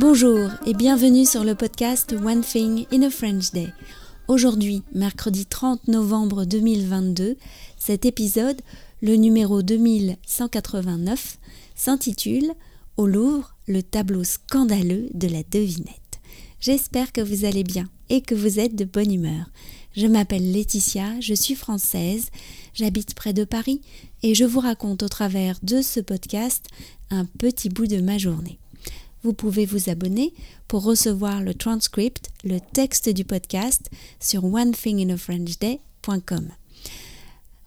Bonjour et bienvenue sur le podcast One Thing in a French Day. Aujourd'hui, mercredi 30 novembre 2022, cet épisode, le numéro 2189, s'intitule Au Louvre, le tableau scandaleux de la devinette. J'espère que vous allez bien et que vous êtes de bonne humeur. Je m'appelle Laetitia, je suis française, j'habite près de Paris et je vous raconte au travers de ce podcast un petit bout de ma journée. Vous pouvez vous abonner pour recevoir le transcript, le texte du podcast sur onethinginafrenchday.com.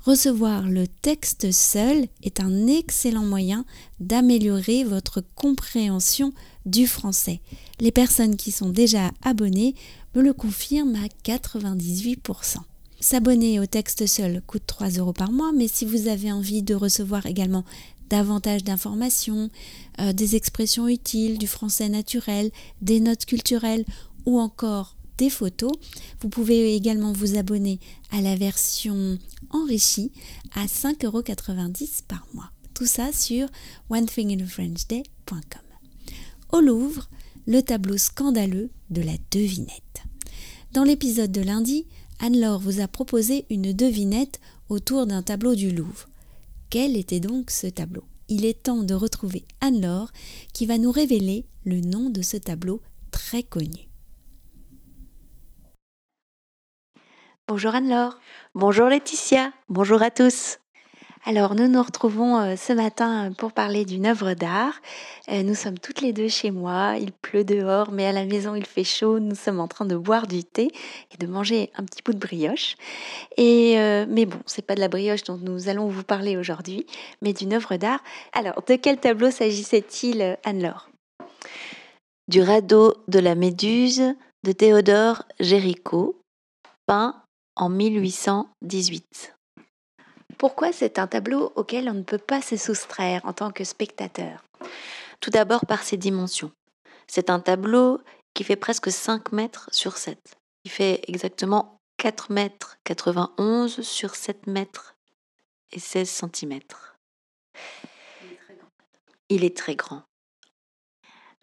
Recevoir le texte seul est un excellent moyen d'améliorer votre compréhension du français. Les personnes qui sont déjà abonnées me le confirment à 98%. S'abonner au texte seul coûte 3 euros par mois, mais si vous avez envie de recevoir également davantage d'informations, euh, des expressions utiles, du français naturel, des notes culturelles ou encore des photos. Vous pouvez également vous abonner à la version enrichie à 5,90€ par mois. Tout ça sur onethinginafrenchday.com. Au Louvre, le tableau scandaleux de la devinette. Dans l'épisode de lundi, Anne-Laure vous a proposé une devinette autour d'un tableau du Louvre. Quel était donc ce tableau Il est temps de retrouver Anne-Laure qui va nous révéler le nom de ce tableau très connu. Bonjour Anne-Laure. Bonjour Laetitia. Bonjour à tous. Alors nous nous retrouvons euh, ce matin pour parler d'une œuvre d'art. Euh, nous sommes toutes les deux chez moi, il pleut dehors, mais à la maison il fait chaud. Nous sommes en train de boire du thé et de manger un petit bout de brioche. Et euh, mais bon, c'est pas de la brioche dont nous allons vous parler aujourd'hui, mais d'une œuvre d'art. Alors de quel tableau s'agissait-il, Anne-Laure? Du radeau de la Méduse de Théodore Géricault, peint en 1818. Pourquoi c'est un tableau auquel on ne peut pas se soustraire en tant que spectateur? Tout d'abord par ses dimensions. C'est un tableau qui fait presque 5 mètres sur 7. Il fait exactement 4 mètres 91 sur 7 mètres et 16 cm. Il est très grand.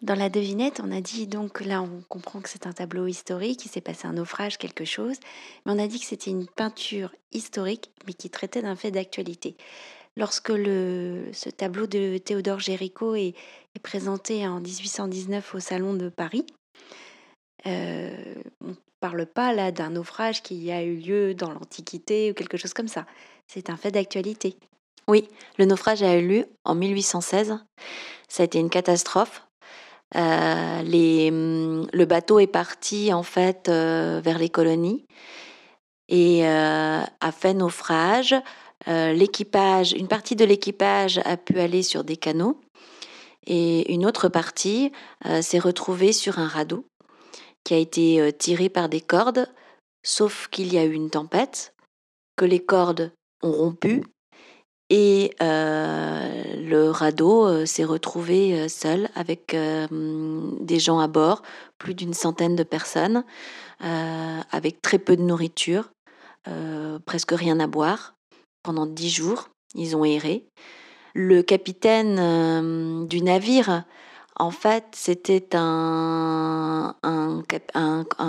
Dans la devinette, on a dit donc là, on comprend que c'est un tableau historique, il s'est passé un naufrage, quelque chose, mais on a dit que c'était une peinture historique, mais qui traitait d'un fait d'actualité. Lorsque ce tableau de Théodore Géricault est, présenté en 1819 au Salon de Paris, euh, on ne parle pas là d'un naufrage qui a eu lieu dans l'Antiquité ou quelque chose comme ça. C'est un fait d'actualité. Oui, le naufrage a eu lieu en 1816. Ça a été une catastrophe euh, hum, le bateau est parti en fait euh, vers les colonies. Et euh, a fait naufrage. l'équipage, une partie de l'équipage a pu aller sur des canaux. Et une autre partie s'est retrouvée sur un radeau qui a été tiré par des cordes, sauf qu'il y a eu une tempête, que les cordes ont rompu et euh, le radeau euh, s'est retrouvé euh, seul avec des gens à bord, plus d'une centaine de personnes, avec très peu de nourriture, presque rien à boire. Pendant dix jours, ils ont erré. Le capitaine du navire, en fait, c'était un,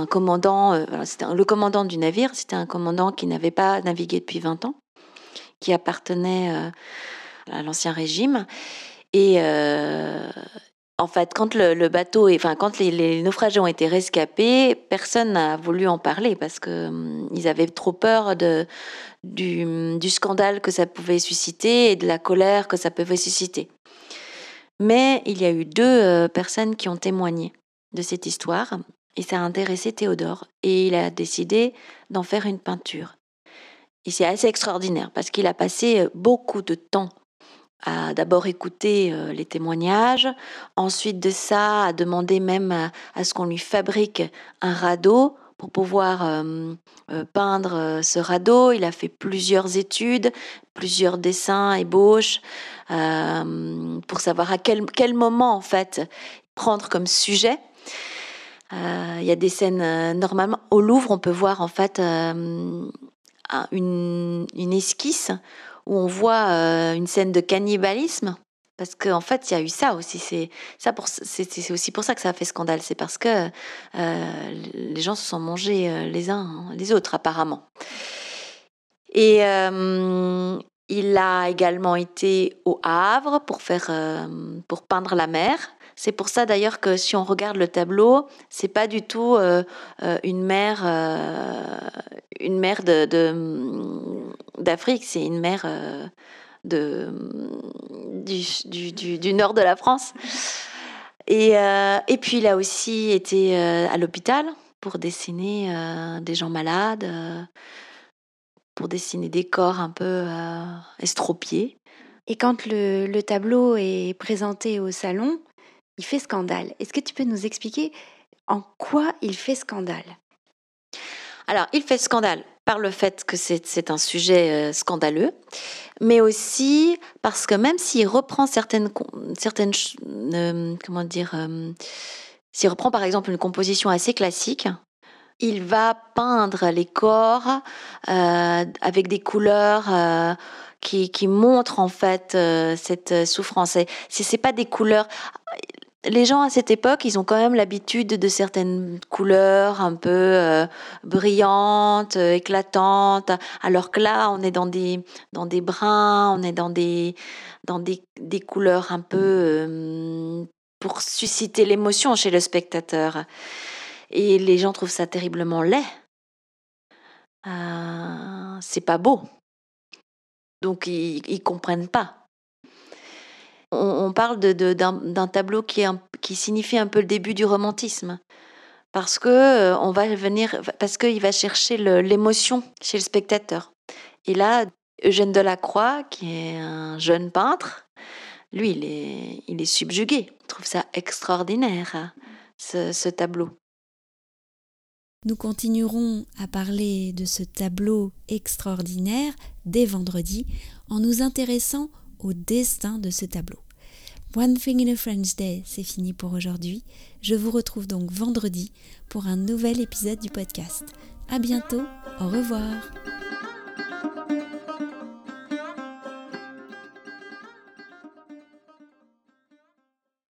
commandant, le commandant du navire, c'était un commandant qui n'avait pas navigué depuis 20 ans qui appartenait euh, à l'ancien régime. Et euh, en fait, quand le, bateau, enfin, quand les, naufragés ont été rescapés, personne n'a voulu en parler parce que hum, ils avaient trop peur de, du, scandale que ça pouvait susciter et de la colère que ça pouvait susciter. Mais il y a eu deux euh, personnes qui ont témoigné de cette histoire et ça a intéressé Théodore et il a décidé d'en faire une peinture. Et c'est assez extraordinaire parce qu'il a passé euh, beaucoup de temps à d'abord écouter euh, les témoignages, ensuite de ça à demander même à, ce qu'on lui fabrique un radeau pour pouvoir euh, peindre ce radeau. Il a fait plusieurs études, plusieurs dessins, ébauches, pour savoir à quel, moment en fait prendre comme sujet. Il y a des scènes normalement au Louvre, on peut voir en fait une, esquisse où on voit euh, une scène de cannibalisme Parce qu'en fait, il y a eu ça aussi. C'est ça pour, c'est aussi pour ça que ça a fait scandale. C'est parce que euh, les gens se sont mangés euh, les uns les autres apparemment. Et il a également été au Havre pour faire, pour peindre la mer. C'est pour ça d'ailleurs que si on regarde le tableau, c'est pas du tout une mer, une mer de d'Afrique. c'est une mer de, du, du, du, nord de la France. Et, euh, et, puis il a aussi été euh, à l'hôpital pour dessiner euh, des gens malades, pour dessiner des corps un peu estropiés. Et quand le, tableau est présenté au salon, il fait scandale. Est-ce que tu peux nous expliquer en quoi il fait scandale? Alors, il fait scandale par le fait que c'est un sujet scandaleux, mais aussi parce que même s'il reprend certaines, certaines euh, comment dire, euh, s'il reprend par exemple une composition assez classique, il va peindre les corps euh, avec des couleurs qui, qui, montrent en fait cette souffrance. Si c'est pas des couleurs, les gens à cette époque, ils ont quand même l'habitude de certaines couleurs un peu euh, brillantes, euh, éclatantes, alors que là, on est dans des dans des bruns, on est dans des dans des, des couleurs un peu euh, pour susciter l'émotion chez le spectateur. Et les gens trouvent ça terriblement laid. c'est pas beau. Donc ils, ils comprennent pas on, parle d'un tableau qui, qui signifie un peu le début du romantisme parce que euh, on va venir parce qu'il va chercher l'émotion chez le spectateur. Et là, Eugène Delacroix, qui est un jeune peintre, lui, il est, il est subjugué. Il trouve ça extraordinaire, ce, ce tableau. Nous continuerons à parler de ce tableau extraordinaire dès vendredi en nous intéressant au destin de ce tableau. One Thing in a French Day, c'est fini pour aujourd'hui. Je vous retrouve donc vendredi pour un nouvel épisode du podcast. À bientôt, au revoir.